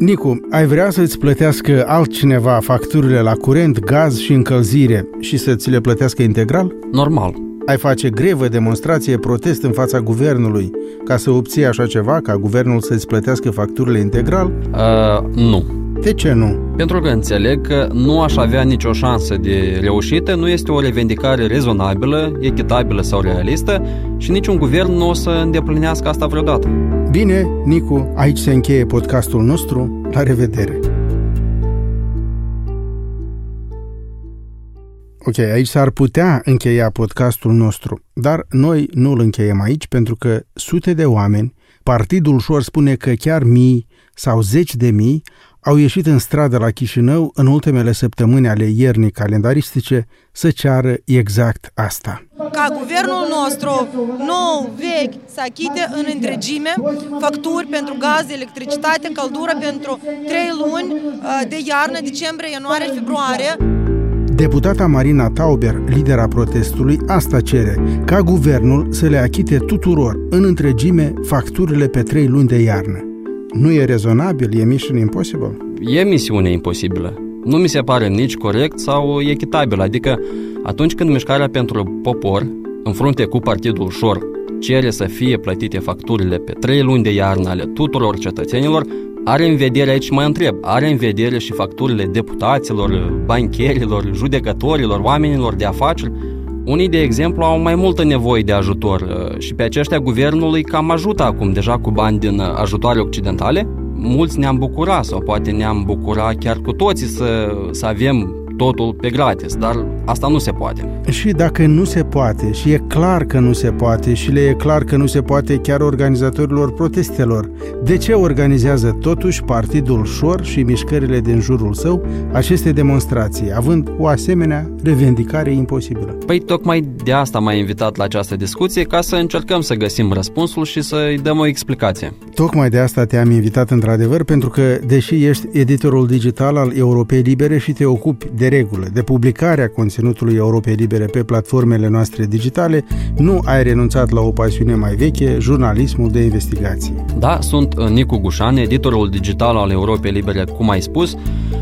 Nicu, ai vrea să-ți plătească altcineva facturile la curent, gaz și încălzire și să ți le plătească integral? Normal. Ai face grevă, demonstrație, protest în fața guvernului ca să obții așa ceva, ca guvernul să-ți plătească facturile integral? Uh, nu. De ce nu? Pentru că înțeleg că nu aș avea nicio șansă de reușită, nu este o revendicare rezonabilă, echitabilă sau realistă și niciun guvern nu o să îndeplinească asta vreodată. Bine, Nicu, aici se încheie podcastul nostru. La revedere! Ok, aici s-ar putea încheia podcastul nostru, dar noi nu îl încheiem aici pentru că sute de oameni, Partidul Ușor spune că chiar mii sau zeci de mii au ieșit în stradă la Chișinău în ultimele săptămâni ale iernii calendaristice să ceară exact asta. Ca guvernul nostru nou, vechi, să achite în întregime facturi pentru gaz, electricitate, căldură pentru trei luni uh, de iarnă, decembrie, ianuarie, februarie. Deputata Marina Tauber, lidera protestului, asta cere, ca guvernul să le achite tuturor, în întregime, facturile pe trei luni de iarnă. Nu e rezonabil? E mission impossible? E misiune imposibilă. Nu mi se pare nici corect sau echitabil. Adică atunci când mișcarea pentru popor, în frunte cu Partidul Ușor, cere să fie plătite facturile pe trei luni de iarnă ale tuturor cetățenilor, are în vedere aici, mă întreb, are în vedere și facturile deputaților, bancherilor, judecătorilor, oamenilor de afaceri? Unii, de exemplu, au mai multă nevoie de ajutor uh, și pe aceștia guvernul îi cam ajută acum deja cu bani din uh, ajutoare occidentale. Mulți ne-am bucurat sau poate ne-am bucurat chiar cu toții să, să avem totul pe gratis, dar asta nu se poate. Și dacă nu se poate, și e clar că nu se poate, și le e clar că nu se poate chiar organizatorilor protestelor, de ce organizează totuși Partidul Șor și mișcările din jurul său aceste demonstrații, având o asemenea revendicare imposibilă? Păi tocmai de asta m-ai invitat la această discuție, ca să încercăm să găsim răspunsul și să-i dăm o explicație. Tocmai de asta te-am invitat într-adevăr, pentru că, deși ești editorul digital al Europei Libere și te ocupi de regulă de publicarea conținutului Europei Libere pe platformele noastre digitale, nu ai renunțat la o pasiune mai veche, jurnalismul de investigație. Da, sunt uh, Nicu Gușan, editorul digital al Europei Libere, cum ai spus,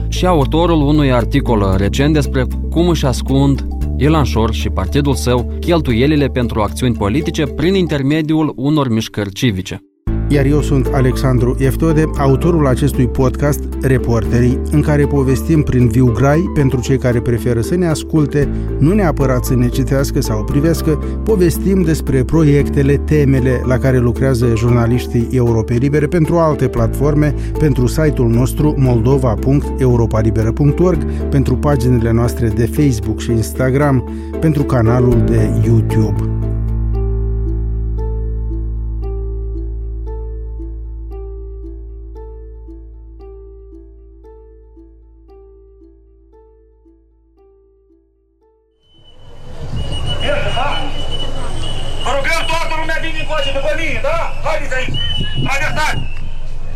și autorul unui articol recent despre cum își ascund Ilan Șor și partidul său cheltuielile pentru acțiuni politice prin intermediul unor mișcări civice iar eu sunt Alexandru Eftode, autorul acestui podcast Reporterii, în care povestim prin viu grai pentru cei care preferă să ne asculte, nu neapărat să ne citească sau privească, povestim despre proiectele, temele la care lucrează jurnaliștii Europei Libere pentru alte platforme, pentru site-ul nostru moldova.europalibera.org, pentru paginile noastre de Facebook și Instagram, pentru canalul de YouTube.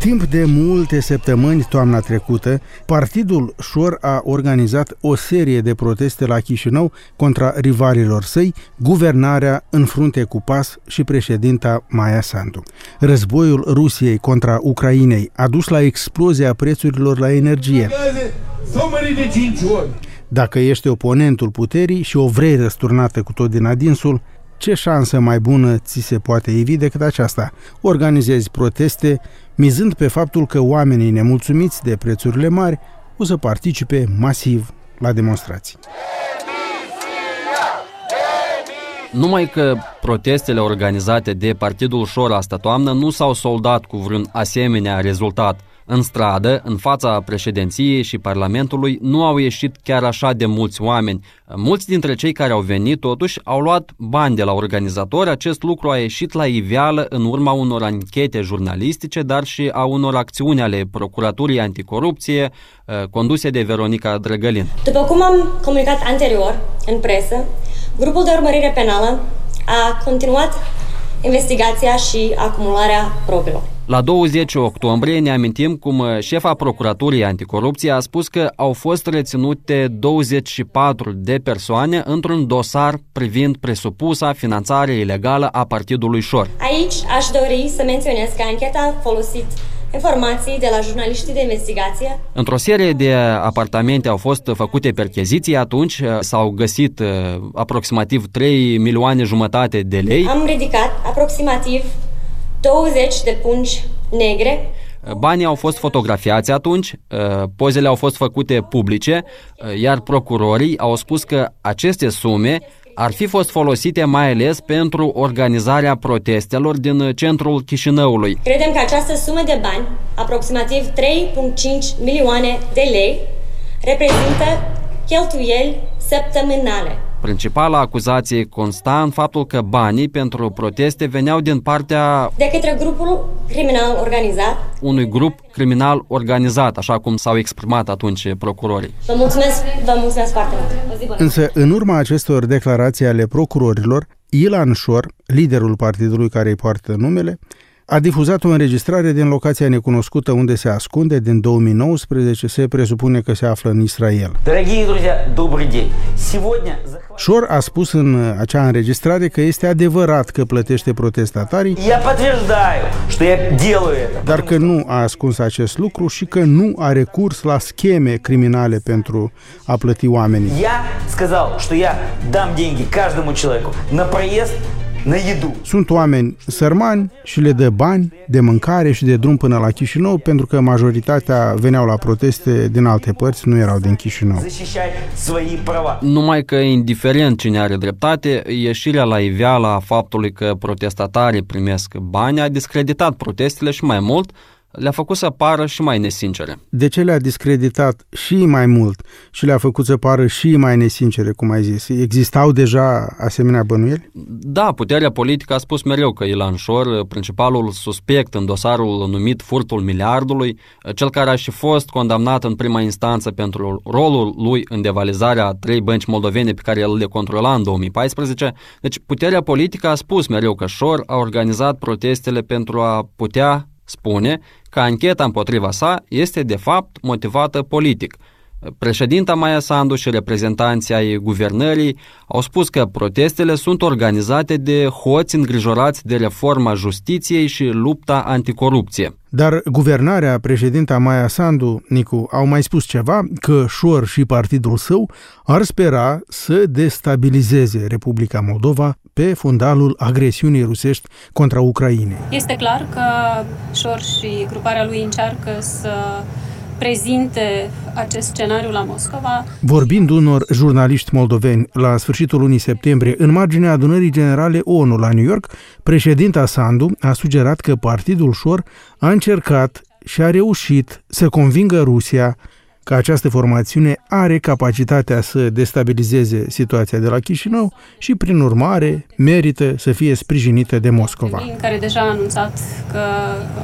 Timp de multe săptămâni toamna trecută, Partidul Șor a organizat o serie de proteste la Chișinău contra rivalilor săi, guvernarea în frunte cu PAS și președinta Maia Sandu. Războiul Rusiei contra Ucrainei a dus la explozia prețurilor la energie. Dacă ești oponentul puterii și o vrei răsturnată cu tot din adinsul, ce șansă mai bună ți se poate evi decât aceasta? Organizezi proteste, mizând pe faptul că oamenii nemulțumiți de prețurile mari o să participe masiv la demonstrații. Numai că protestele organizate de Partidul Ușor asta toamnă nu s-au soldat cu vreun asemenea rezultat – în stradă, în fața președinției și Parlamentului, nu au ieșit chiar așa de mulți oameni. Mulți dintre cei care au venit, totuși, au luat bani de la organizatori. Acest lucru a ieșit la iveală în urma unor anchete jurnalistice, dar și a unor acțiuni ale Procuraturii Anticorupție, uh, conduse de Veronica Drăgălin. După cum am comunicat anterior în presă, grupul de urmărire penală a continuat investigația și acumularea probelor. La 20 octombrie ne amintim cum uh, șefa Procuraturii Anticorupție a spus că au fost reținute 24 de persoane într-un dosar privind presupusa finanțare ilegală a Partidului Șor. Aici aș dori să menționez că ancheta a folosit informații de la jurnaliștii de investigație. Într-o serie de apartamente au fost făcute percheziții, atunci uh, s-au găsit uh, aproximativ 3 milioane jumătate de lei. Am ridicat aproximativ 20 de pungi negre Banii au fost fotografiați atunci, uh, pozele au fost făcute publice, iar procurorii au spus că aceste sume ar fi fost folosite mai ales pentru organizarea protestelor din centrul Chișinăului. Credem că această sumă de bani, aproximativ 3,5 milioane de lei, reprezintă cheltuieli săptămânale. Principala acuzație consta în faptul că banii pentru proteste veneau din partea de către grupul criminal organizat. Unui grup criminal organizat, așa cum s-au exprimat atunci procurorii. Vă mulțumesc, vă mulțumesc foarte mult. Însă, în urma acestor declarații ale procurorilor, Ilan Șor, liderul partidului care îi poartă numele, a difuzat o înregistrare din locația necunoscută unde se ascunde din 2019, se presupune că se află în Israel. Dragii друзья, добрый день. Сегодня Șor a spus în acea înregistrare că este adevărat că plătește protestatarii, я подтверждаю, что я делаю это. dar că nu a ascuns acest lucru și că nu a recurs la scheme criminale pentru a plăti oamenii. Я сказал, что я дам деньги каждому человеку на проезд на еду. sunt oameni sărmani și le dă bani de mâncare și de drum până la Chișinău pentru că majoritatea veneau la proteste din alte părți, nu erau din Chișinău. Numai că indiferent cine are dreptate, ieșirea la iveala a faptului că protestatarii primesc bani a discreditat protestele și mai mult le-a făcut să pară și mai nesincere. De ce le-a discreditat și mai mult și le-a făcut să pară și mai nesincere, cum ai zis? Existau deja asemenea bănuieli? Da, puterea politică a spus mereu că Ilan Șor, principalul suspect în dosarul numit furtul miliardului, cel care a și fost condamnat în prima instanță pentru rolul lui în devalizarea a trei bănci moldovene pe care el le controla în 2014, deci puterea politică a spus mereu că Șor a organizat protestele pentru a putea spune că ancheta împotriva sa este de fapt motivată politic. Președinta Maia Sandu și reprezentanții ai guvernării au spus că protestele sunt organizate de hoți îngrijorați de reforma justiției și lupta anticorupție. Dar guvernarea, președinta Maia Sandu, Nicu, au mai spus ceva că Șor și partidul său ar spera să destabilizeze Republica Moldova pe fundalul agresiunii rusești contra Ucrainei. Este clar că Șor și gruparea lui încearcă să prezinte acest scenariu la Moscova. Vorbind unor jurnaliști moldoveni la sfârșitul lunii septembrie, în marginea adunării generale ONU la New York, președinta Sandu a sugerat că partidul Șor a încercat și a reușit să convingă Rusia că această formațiune are capacitatea să destabilizeze situația de la Chișinău și, prin urmare, merită să fie sprijinită de Moscova. Care deja a anunțat că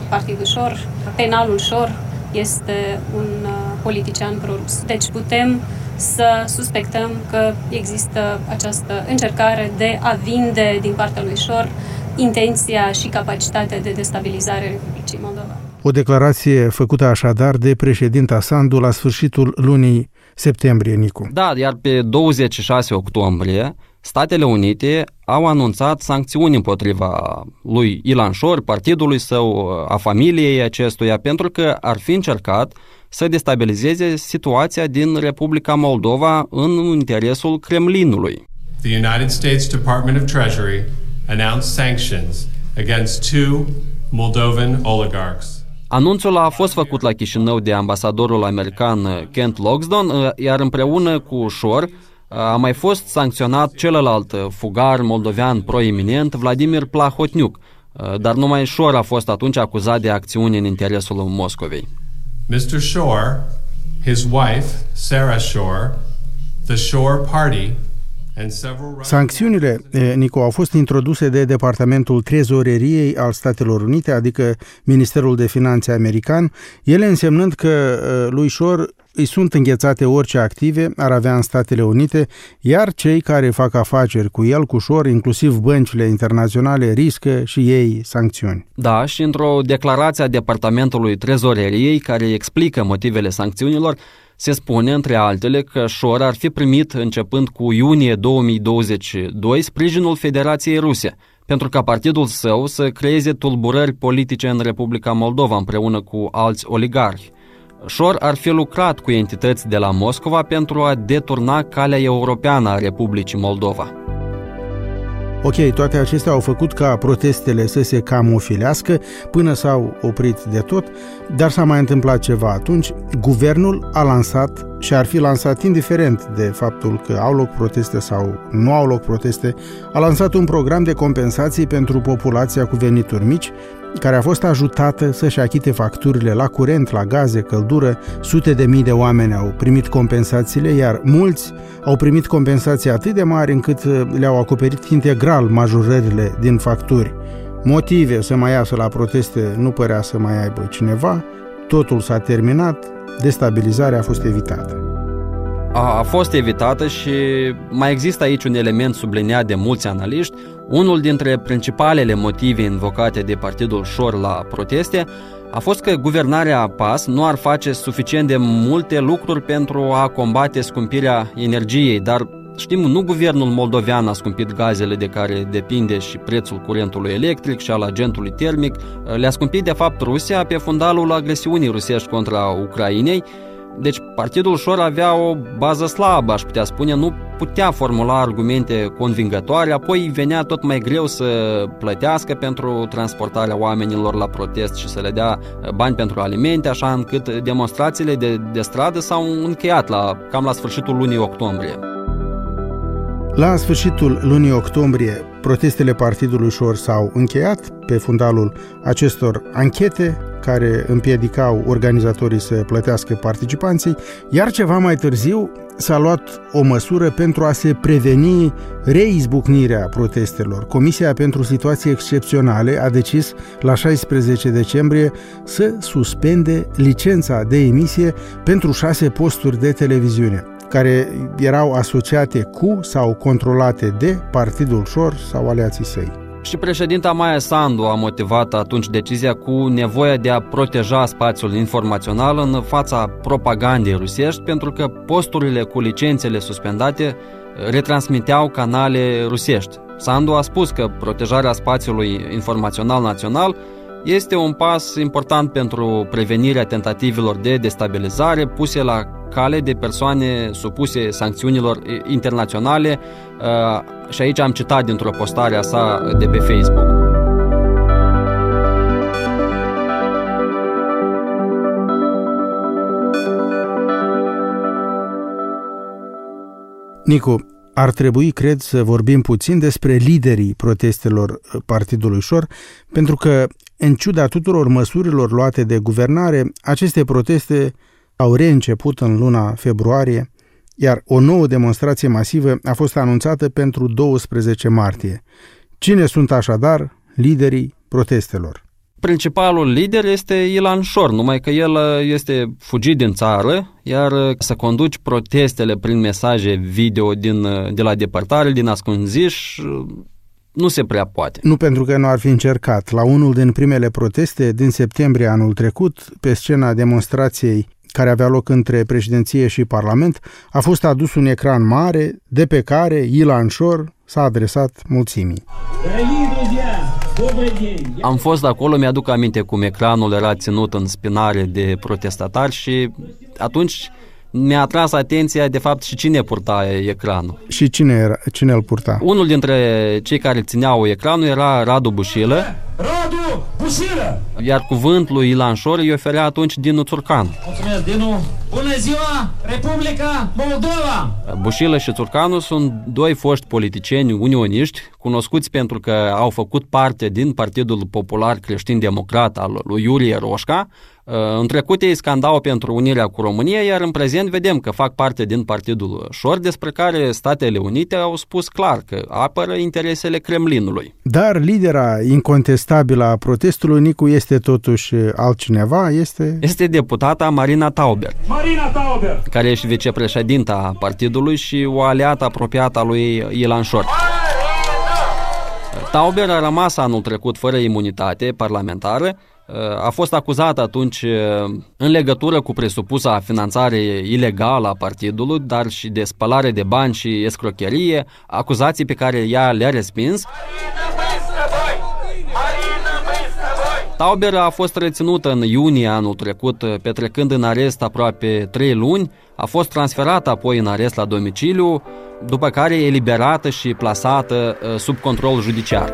Partidul Șor, penalul Șor, este un uh, politician prorus. Deci putem să suspectăm că există această încercare de a vinde din partea lui Șor intenția și capacitatea de destabilizare a Republicii Moldova. O declarație făcută așadar de președinta Sandu la sfârșitul lunii septembrie, Nicu. Da, iar pe 26 octombrie, Statele Unite au anunțat sancțiuni împotriva lui Ilan Șor, partidului său, a familiei acestuia, pentru că ar fi încercat să destabilizeze situația din Republica Moldova în interesul Kremlinului. The United States Department of Treasury announced sanctions against two Moldovan oligarchs. Anunțul a fost făcut la Chișinău de ambasadorul american Kent Loxton, iar împreună cu Șor a mai fost sancționat celălalt fugar moldovean proeminent, Vladimir Plahotniuc, dar numai Șor a fost atunci acuzat de acțiuni în interesul Moscovei. Mr. Shore, his wife, Sarah Shore, the Shore Party Sancțiunile, Nico, au fost introduse de Departamentul Trezoreriei al Statelor Unite, adică Ministerul de Finanțe american, ele însemnând că lui Șor îi sunt înghețate orice active ar avea în Statele Unite, iar cei care fac afaceri cu el cu ușor, inclusiv băncile internaționale, riscă și ei sancțiuni. Da, și într-o declarație a Departamentului Trezoreriei care explică motivele sancțiunilor, se spune, între altele, că Șor ar fi primit, începând cu iunie 2022, sprijinul Federației Ruse, pentru ca partidul său să creeze tulburări politice în Republica Moldova împreună cu alți oligarhi. Șor ar fi lucrat cu entități de la Moscova pentru a deturna calea europeană a Republicii Moldova. Ok, toate acestea au făcut ca protestele să se camofilească până s-au oprit de tot, dar s-a mai întâmplat ceva atunci. Guvernul a lansat și ar fi lansat indiferent de faptul că au loc proteste sau nu au loc proteste, a lansat un program de compensații pentru populația cu venituri mici, care a fost ajutată să-și achite facturile la curent, la gaze, căldură. Sute de mii de oameni au primit compensațiile, iar mulți au primit compensații atât de mari încât uh, le-au acoperit integral majorările din facturi. Motive să mai iasă la proteste nu părea să mai aibă cineva, totul s-a terminat, destabilizarea a fost evitată. A, a fost evitată și mai există aici un element subliniat de mulți analiști, unul dintre principalele motive invocate de Partidul Șor la proteste a fost că guvernarea PAS nu ar face suficient de multe lucruri pentru a combate scumpirea energiei, dar știm, nu guvernul moldovean a scumpit gazele de care depinde și prețul curentului electric și al agentului termic, le-a scumpit de fapt Rusia pe fundalul agresiunii rusești contra Ucrainei, deci partidul Șor avea o bază slabă, aș putea spune, nu putea formula argumente convingătoare, apoi venea tot mai greu să plătească pentru transportarea oamenilor la protest și să le dea bani pentru alimente, așa încât demonstrațiile de, de stradă s-au încheiat la, cam la sfârșitul lunii octombrie. La sfârșitul lunii octombrie, protestele Partidului Șor s-au încheiat pe fundalul acestor anchete care împiedicau organizatorii să plătească participanții, iar ceva mai târziu s-a luat o măsură pentru a se preveni reizbucnirea protestelor. Comisia pentru situații excepționale a decis la 16 decembrie să suspende licența de emisie pentru șase posturi de televiziune care erau asociate cu sau controlate de Partidul Șor sau aliații săi. Și președinta Maia Sandu a motivat atunci decizia cu nevoia de a proteja spațiul informațional în fața propagandei rusești, pentru că posturile cu licențele suspendate retransmiteau canale rusești. Sandu a spus că protejarea spațiului informațional național este un pas important pentru prevenirea tentativelor de destabilizare puse la cale de persoane supuse sancțiunilor internaționale uh, și aici am citat dintr-o postare a sa de pe Facebook. Nicu, ar trebui, cred, să vorbim puțin despre liderii protestelor uh, Partidului Șor, pentru că, în ciuda tuturor măsurilor luate de guvernare, aceste proteste au reînceput în luna februarie, iar o nouă demonstrație masivă a fost anunțată pentru 12 martie. Cine sunt așadar liderii protestelor? Principalul lider este Ilan Șor, numai că el uh, este fugit din țară, iar uh, să conduci protestele prin mesaje video din, uh, de la depărtare, din ascunziș, nu se prea poate. Nu pentru că nu ar fi încercat. La unul din primele proteste din septembrie anul trecut, pe scena demonstrației care avea loc între președinție și parlament, a fost adus un ecran mare de pe care Ilan Șor s-a adresat mulțimii. Am fost acolo, mi-aduc aminte cum ecranul era ținut în spinare de protestatari și atunci mi-a atras atenția de fapt și cine purta ecranul. Și cine, era, cine îl purta? Unul dintre cei care țineau ecranul era Radu Bușilă. Radu Bușilă! Iar cuvântul lui Ilan Șor îi oferea atunci Dinu Țurcan. Mulțumesc, Dinu! Bună ziua, Republica Moldova! Bușilă și Țurcanu sunt doi foști politicieni unioniști, cunoscuți pentru că au făcut parte din Partidul Popular Creștin Democrat al lui Iulie Roșca, în trecut ei scandau pentru unirea cu România, iar în prezent vedem că fac parte din Partidul Șor, despre care Statele Unite au spus clar că apără interesele Kremlinului. Dar lidera incontestabilă a protestului, Nicu, este totuși altcineva, este... Este deputata Marina Tauber. Marina Tauber! Care este vicepreședinta partidului și o aliată apropiată a lui Ilan Șor. Tauber a rămas anul trecut fără imunitate parlamentară, a fost acuzat atunci în legătură cu presupusa finanțare ilegală a partidului, dar și de spălare de bani și escrocherie, acuzații pe care ea le-a respins. Tauber a fost reținută în iunie anul trecut, petrecând în arest aproape 3 luni, a fost transferată apoi în arest la domiciliu, după care e eliberată și plasată uh, sub control judiciar.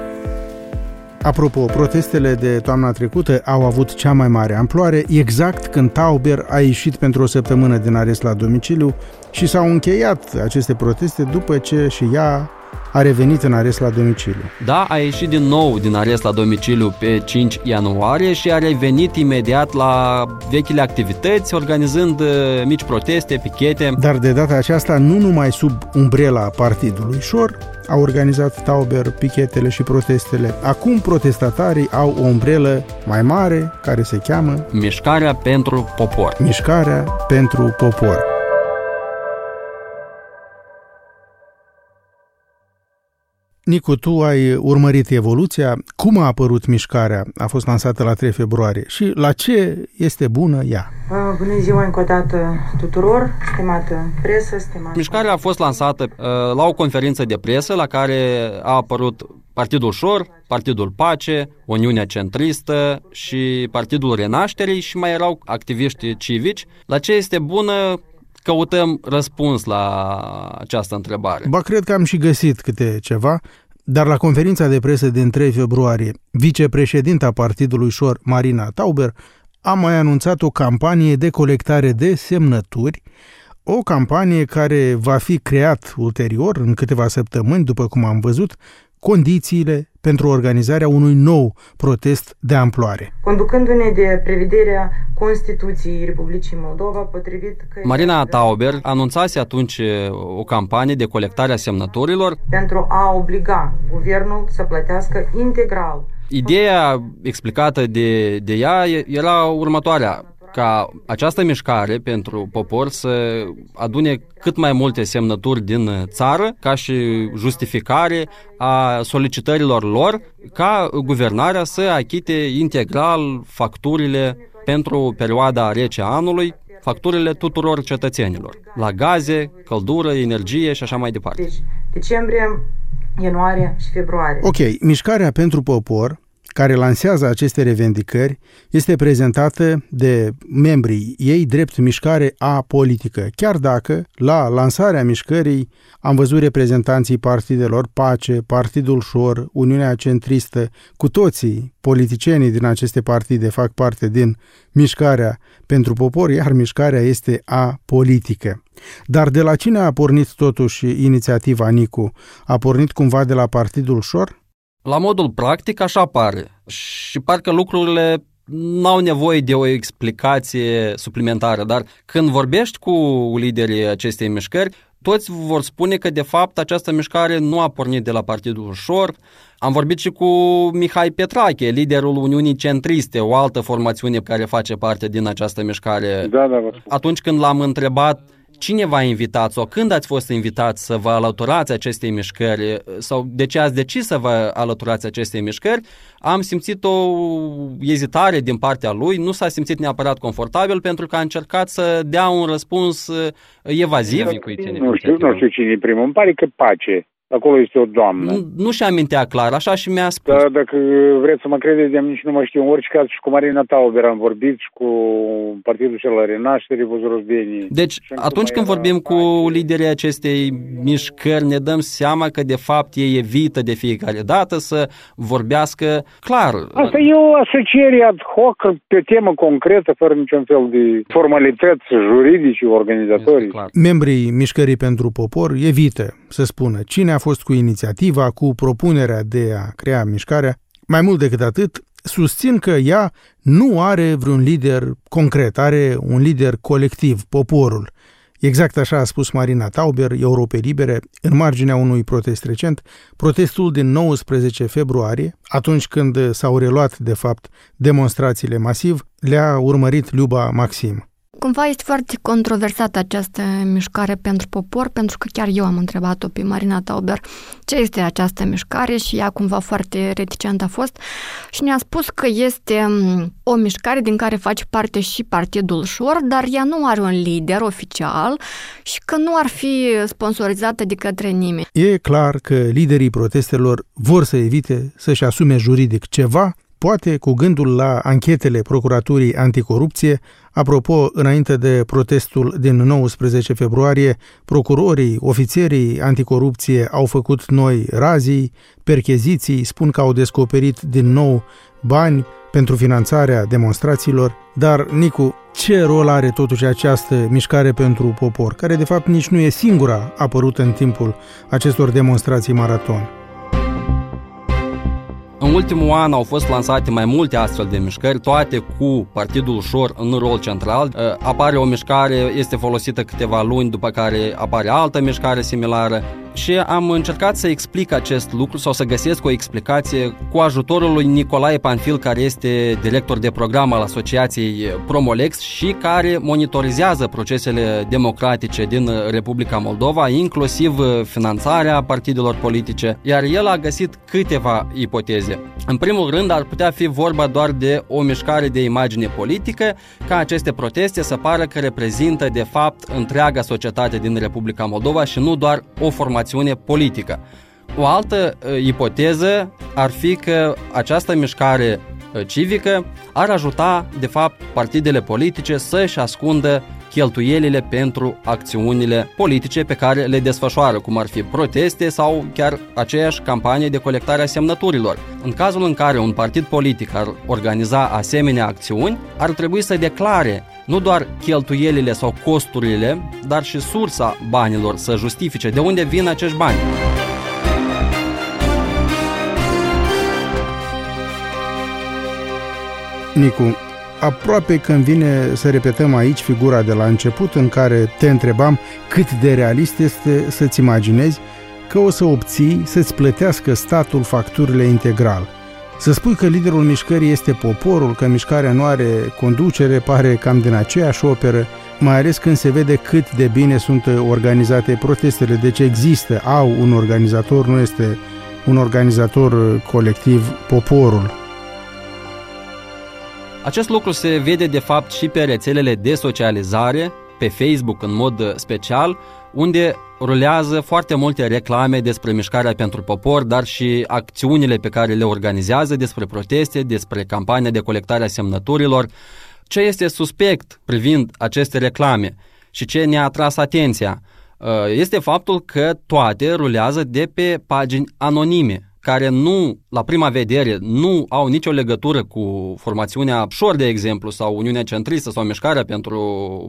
Apropo, protestele de toamna trecută au avut cea mai mare amploare exact când Tauber a ieșit pentru o săptămână din arest la domiciliu și s-au încheiat aceste proteste după ce și ea a revenit în arest la domiciliu. Da, a ieșit din nou din arest la domiciliu pe 5 ianuarie și a revenit imediat la vechile activități, organizând uh, mici proteste, pichete. Dar de data aceasta nu numai sub umbrela partidului Șor, a organizat Tauber pichetele și protestele. Acum protestatarii au o umbrelă mai mare care se cheamă Mișcarea pentru popor. Mișcarea pentru popor. Nicu, tu ai urmărit evoluția. Cum a apărut mișcarea? A fost lansată la 3 februarie și la ce este bună ea? Bună ziua încă o dată tuturor, stimată presă, stimată... Mișcarea a fost lansată la o conferință de presă la care a apărut Partidul Șor, Partidul Pace, Uniunea Centristă și Partidul Renașterii și mai erau activiști civici. La ce este bună căutăm răspuns la această întrebare. Ba, cred că am și găsit câte ceva, dar la conferința de presă din 3 februarie, vicepreședinta Partidului Șor, Marina Tauber, a mai anunțat o campanie de colectare de semnături, o campanie care va fi creat ulterior, în câteva săptămâni, după cum am văzut, condițiile pentru organizarea unui nou protest de amploare. Conducându-ne de prevederea Constituției Republicii Moldova, potrivit că... Marina Tauber anunțase atunci o campanie de colectare a semnăturilor. pentru a obliga guvernul să plătească integral. Ideea explicată de, de ea era următoarea ca această mișcare pentru popor să adune cât mai multe semnături din țară ca și justificare a solicitărilor lor ca guvernarea să achite integral facturile pentru perioada rece a anului, facturile tuturor cetățenilor, la gaze, căldură, energie și așa mai departe. Deci, decembrie, ianuarie și februarie. Ok, mișcarea pentru popor care lansează aceste revendicări este prezentată de membrii ei drept mișcare apolitică, chiar dacă la lansarea mișcării am văzut reprezentanții partidelor Pace, Partidul Șor, Uniunea Centristă, cu toții politicienii din aceste partide fac parte din mișcarea pentru popor, iar mișcarea este apolitică. Dar de la cine a pornit totuși inițiativa Nicu? A pornit cumva de la Partidul Șor? La modul practic așa pare și parcă lucrurile n-au nevoie de o explicație suplimentară, dar când vorbești cu liderii acestei mișcări, toți vor spune că de fapt această mișcare nu a pornit de la Partidul Ușor. Am vorbit și cu Mihai Petrache, liderul Uniunii Centriste, o altă formațiune care face parte din această mișcare. Da, da, Atunci când l-am întrebat Cine v-a invitat sau când ați fost invitați să vă alăturați acestei mișcări sau de ce ați decis să vă alăturați acestei mișcări, am simțit o ezitare din partea lui, nu s-a simțit neapărat confortabil pentru că a încercat să dea un răspuns evaziv. Nu știu, nu știu cine e primul, îmi pare că pace. Acolo este o doamnă. Nu, nu și amintea clar, așa și mi-a spus. Da, dacă vreți să mă credeți, nici nu mă știu. În orice caz și cu Marina Tauber am vorbit și cu Partidul cel la Renaștere, Vozorozdenii. Deci, atunci când vorbim cu liderii acestei mișcări, ne dăm seama că, de fapt, ei evită de fiecare dată să vorbească clar. Asta e o asociere ad hoc pe temă concretă, fără niciun fel de formalități juridice, organizatorii. Membrii mișcării pentru popor evită să spună cine a fost cu inițiativa, cu propunerea de a crea mișcarea. Mai mult decât atât, susțin că ea nu are vreun lider concret, are un lider colectiv, poporul. Exact așa a spus Marina Tauber, Europe Libere, în marginea unui protest recent, protestul din 19 februarie, atunci când s-au reluat, de fapt, demonstrațiile masiv, le-a urmărit Luba Maxim. Cumva este foarte controversată această mișcare pentru popor, pentru că chiar eu am întrebat-o pe Marina Tauber ce este această mișcare și ea cumva foarte reticent a fost și ne-a spus că este mm, o mișcare din care face parte și Partidul Șor, dar ea nu are un lider oficial și că nu ar fi sponsorizată de către nimeni. E clar că liderii protestelor vor să evite să-și asume juridic ceva poate cu gândul la anchetele Procuraturii Anticorupție. Apropo, înainte de protestul din 19 februarie, procurorii, ofițerii anticorupție au făcut noi razii, percheziții, spun că au descoperit din nou bani pentru finanțarea demonstrațiilor, dar, Nicu, ce rol are totuși această mișcare pentru popor, care de fapt nici nu e singura apărută în timpul acestor demonstrații maraton? În ultimul an au fost lansate mai multe astfel de mișcări, toate cu Partidul Ușor în rol central. Uh, apare o mișcare, este folosită câteva luni, după care apare altă mișcare similară și am încercat să explic acest lucru sau să găsesc o explicație cu ajutorul lui Nicolae Panfil, care este director de program al Asociației Promolex și care monitorizează procesele democratice din Republica Moldova, inclusiv finanțarea partidelor politice, iar el a găsit câteva ipoteze. În primul rând, ar putea fi vorba doar de o mișcare de imagine politică, ca aceste proteste să pară că reprezintă, de fapt, întreaga societate din Republica Moldova și nu doar o formație formațiune politică. O altă uh, ipoteză ar fi că această mișcare uh, civică ar ajuta, de fapt, partidele politice să-și ascundă cheltuielile pentru acțiunile politice pe care le desfășoară, cum ar fi proteste sau chiar aceeași campanie de colectare a semnăturilor. În cazul în care un partid politic ar organiza asemenea acțiuni, ar trebui să declare nu doar cheltuielile sau costurile, dar și sursa banilor să justifice de unde vin acești bani. Nicu, aproape când vine să repetăm aici figura de la început în care te întrebam cât de realist este să-ți imaginezi că o să obții să-ți plătească statul facturile integral. Să spui că liderul mișcării este poporul, că mișcarea nu are conducere, pare cam din aceeași operă, mai ales când se vede cât de bine sunt organizate protestele. Deci există, au un organizator, nu este un organizator colectiv, poporul. Acest lucru se vede de fapt și pe rețelele de socializare, pe Facebook în mod special, unde rulează foarte multe reclame despre mișcarea pentru popor, dar și acțiunile pe care le organizează despre proteste, despre campania de colectare a semnăturilor. Ce este suspect privind aceste reclame și ce ne-a atras atenția uh, este faptul că toate rulează de pe pagini anonime, care nu, la prima vedere, nu au nicio legătură cu formațiunea Șor, de exemplu, sau Uniunea Centristă sau Mișcarea pentru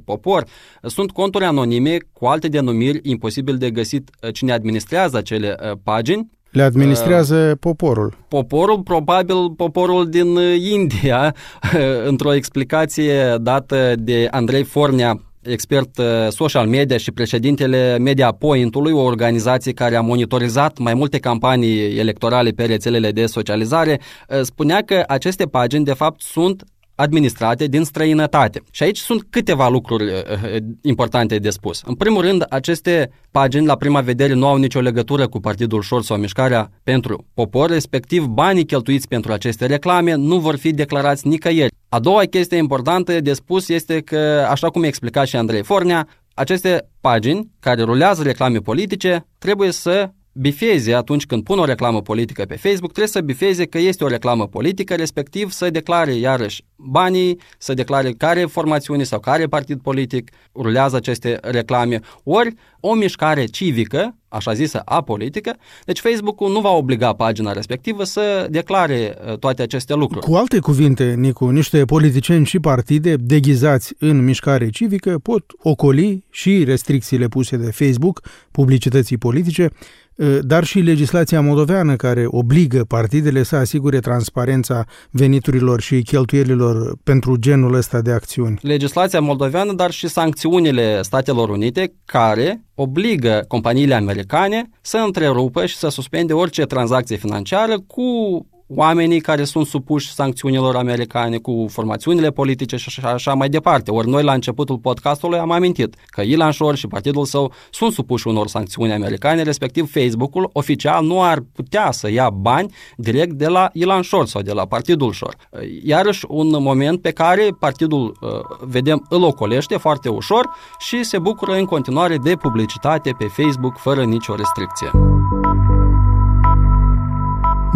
Popor, sunt conturi anonime cu alte denumiri imposibil de găsit uh, cine administrează acele uh, pagini. Le administrează uh, poporul. Poporul, probabil poporul din uh, India, într-o explicație dată de Andrei Fornea expert uh, social media și președintele Media Point-ului, o organizație care a monitorizat mai multe campanii electorale pe rețelele de socializare, uh, spunea că aceste pagini de fapt sunt administrate din străinătate. Și aici sunt câteva lucruri uh, uh, importante de spus. În primul rând, aceste pagini la prima vedere nu au nicio legătură cu Partidul Șor sau Mișcarea pentru Popor, respectiv banii cheltuiți pentru aceste reclame nu vor fi declarați nicăieri. A doua chestie importantă de spus este că, așa cum explica și Andrei Fornea, aceste pagini care rulează reclame politice trebuie să bifeze atunci când pun o reclamă politică pe Facebook, trebuie să bifeze că este o reclamă politică, respectiv să declare iarăși banii, să declare care formațiune sau care partid politic rulează aceste reclame, ori o mișcare civică, așa zisă apolitică, deci Facebook-ul nu va obliga pagina respectivă să declare uh, toate aceste lucruri. Cu alte cuvinte, Nicu, niște politicieni și partide deghizați în mișcare civică pot ocoli și restricțiile puse de Facebook publicității politice, uh, dar și legislația moldoveană care obligă partidele să asigure transparența veniturilor și cheltuielilor pentru genul ăsta de acțiuni. Legislația moldoveană, dar și sancțiunile Statelor Unite care obligă companiile americane să întrerupă și să suspende orice tranzacție financiară cu oamenii care sunt supuși sancțiunilor americane cu formațiunile politice și așa, așa mai departe. Ori noi la începutul podcastului am amintit că Ilan Shore și partidul său sunt supuși unor sancțiuni americane, respectiv Facebook-ul oficial nu ar putea să ia bani direct de la Ilan Shore sau de la partidul Shore. Iarăși un moment pe care partidul, uh, vedem, îl ocolește foarte ușor și se bucură în continuare de publicitate pe Facebook fără nicio restricție.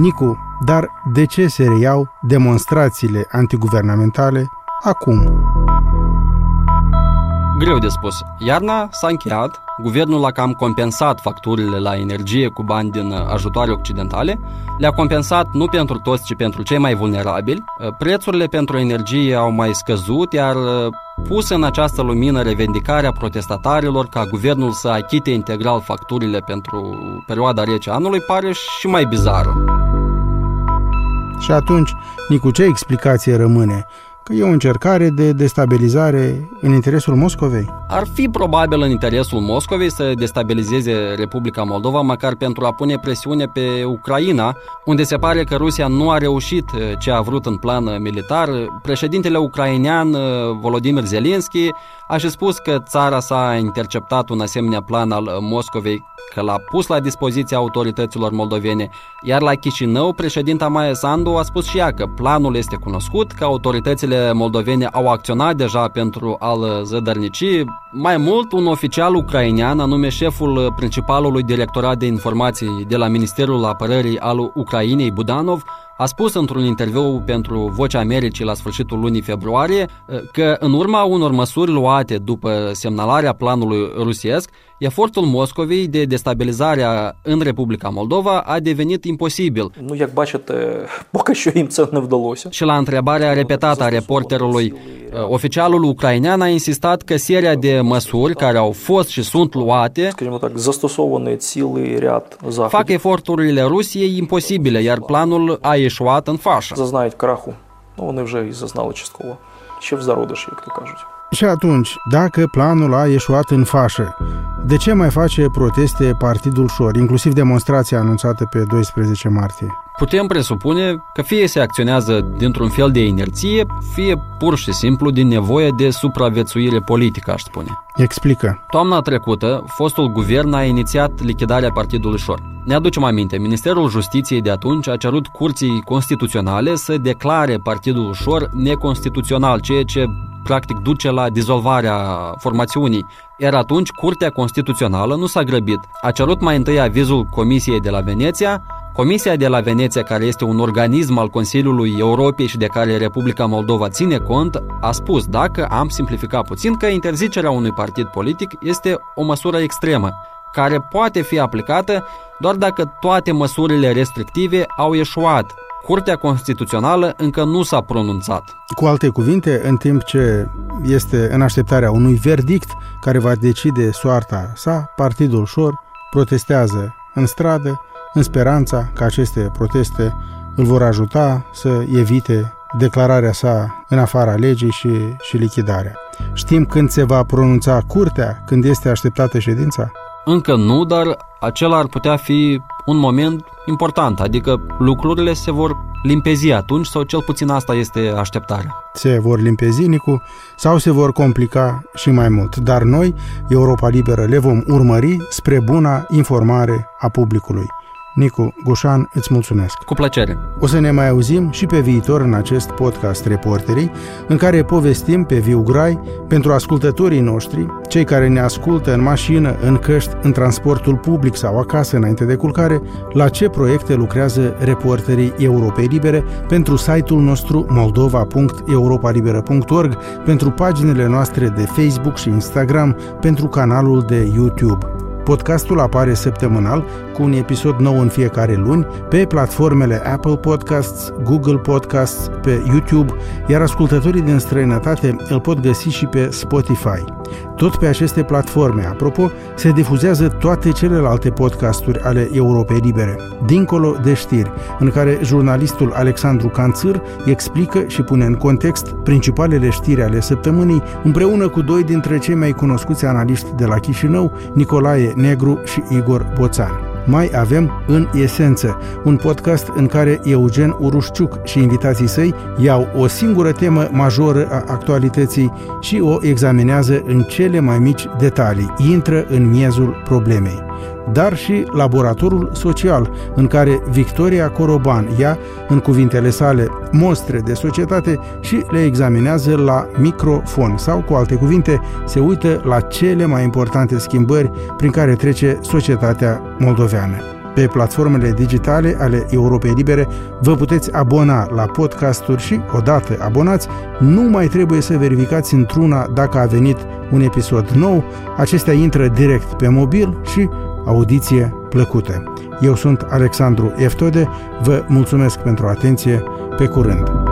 Nicu, dar de ce se reiau demonstrațiile antiguvernamentale acum? Greu de spus. Iarna s-a încheiat, guvernul a cam compensat facturile la energie cu bani din ajutoare occidentale, le-a compensat nu pentru toți, ci pentru cei mai vulnerabili. Prețurile pentru energie au mai scăzut, iar pus în această lumină revendicarea protestatarilor ca guvernul să achite integral facturile pentru perioada rece anului pare și mai bizară. Și atunci, Nicu, ce explicație rămâne? Că e o încercare de destabilizare în interesul Moscovei? Ar fi probabil în interesul Moscovei să destabilizeze Republica Moldova, măcar pentru a pune presiune pe Ucraina, unde se pare că Rusia nu a reușit eh, ce a vrut în plan militar. Președintele ucrainean eh, Volodymyr Zelensky a și spus că țara sa a interceptat un asemenea plan al Moscovei că l-a pus la dispoziția autorităților moldovene, iar la Chișinău, președinta Maia Sandu a spus și ea că planul este cunoscut, că autoritățile moldovene au acționat deja pentru a-l zădărnici. Mai mult, un oficial ucrainean, anume șeful principalului directorat de informații de la Ministerul Apărării al Ucrainei, Budanov, a spus într-un interviu pentru Vocea Americii la sfârșitul lunii februarie că în urma unor măsuri luate după semnalarea planului rusesc, efortul Moscovei de destabilizare în Republica Moldova a devenit imposibil. Nu, як бачите, поки що їм це не вдалося. Și la întrebarea repetată a reporterului, oficialul ucrainean a insistat că seria de măsuri care au fost și sunt luate Скажімо так, застосований цілий ряд fac заходів. eforturile Rusiei imposibile, iar planul a ieșuat în fașă. Зазнають краху. Ну, вони вже і зазнали частково. Ще в зародиші, як то кажуть. Și atunci, dacă planul a ieșuat în fașă, de ce mai face proteste Partidul Șor, inclusiv demonstrația anunțată pe 12 martie? Putem presupune că fie se acționează dintr-un fel de inerție, fie pur și simplu din nevoie de supraviețuire politică, aș spune. Explică. Toamna trecută, fostul guvern a inițiat lichidarea Partidului Șor. Ne aducem aminte, Ministerul Justiției de atunci a cerut curții constituționale să declare Partidul Șor neconstituțional, ceea ce practic duce la dizolvarea formațiunii. Iar atunci Curtea Constituțională nu s-a grăbit. A cerut mai întâi avizul Comisiei de la Veneția, Comisia de la Veneția, care este un organism al Consiliului Europei și de care Republica Moldova ține cont, a spus, dacă am simplificat puțin, că interzicerea unui partid politic este o măsură extremă, care poate fi aplicată doar dacă toate măsurile restrictive au eșuat. Curtea Constituțională încă nu s-a pronunțat. Cu alte cuvinte, în timp ce este în așteptarea unui verdict care va decide soarta sa, Partidul Șor protestează în stradă, în speranța că aceste proteste îl vor ajuta să evite declararea sa în afara legii și, și lichidarea. Știm când se va pronunța curtea, când este așteptată ședința? Încă nu, dar acela ar putea fi un moment important, adică lucrurile se vor limpezi atunci sau cel puțin asta este așteptarea. Se vor limpezi, Nicu, sau se vor complica și mai mult. Dar noi, Europa Liberă, le vom urmări spre buna informare a publicului. Nicu Gușan, îți mulțumesc. Cu plăcere. O să ne mai auzim și pe viitor în acest podcast Reporterii, în care povestim pe viu grai pentru ascultătorii noștri, cei care ne ascultă în mașină, în căști, în transportul public sau acasă înainte de culcare, la ce proiecte lucrează reporterii Europei Libere pentru site-ul nostru moldova.europalibera.org, pentru paginile noastre de Facebook și Instagram, pentru canalul de YouTube. Podcastul apare săptămânal cu un episod nou în fiecare luni pe platformele Apple Podcasts, Google Podcasts, pe YouTube, iar ascultătorii din străinătate îl pot găsi și pe Spotify. Tot pe aceste platforme, apropo, se difuzează toate celelalte podcasturi ale Europei Libere, dincolo de știri, în care jurnalistul Alexandru Canțâr explică și pune în context principalele știri ale săptămânii, împreună cu doi dintre cei mai cunoscuți analiști de la Chișinău, Nicolae Negru și Igor Boțan. Mai avem În Esență, un podcast în care Eugen Urușciuc și invitații săi iau o singură temă majoră a actualității și o examinează în cele mai mici detalii, intră în miezul problemei dar și laboratorul social, în care Victoria Coroban ia, în cuvintele sale, mostre de societate și le examinează la microfon sau, cu alte cuvinte, se uită la cele mai importante schimbări prin care trece societatea moldoveană. Pe platformele digitale ale Europei Libere vă puteți abona la podcasturi și, odată abonați, nu mai trebuie să verificați într-una dacă a venit un episod nou, acestea intră direct pe mobil și audiție plăcută. Eu sunt Alexandru Eftode, vă mulțumesc pentru atenție, pe curând!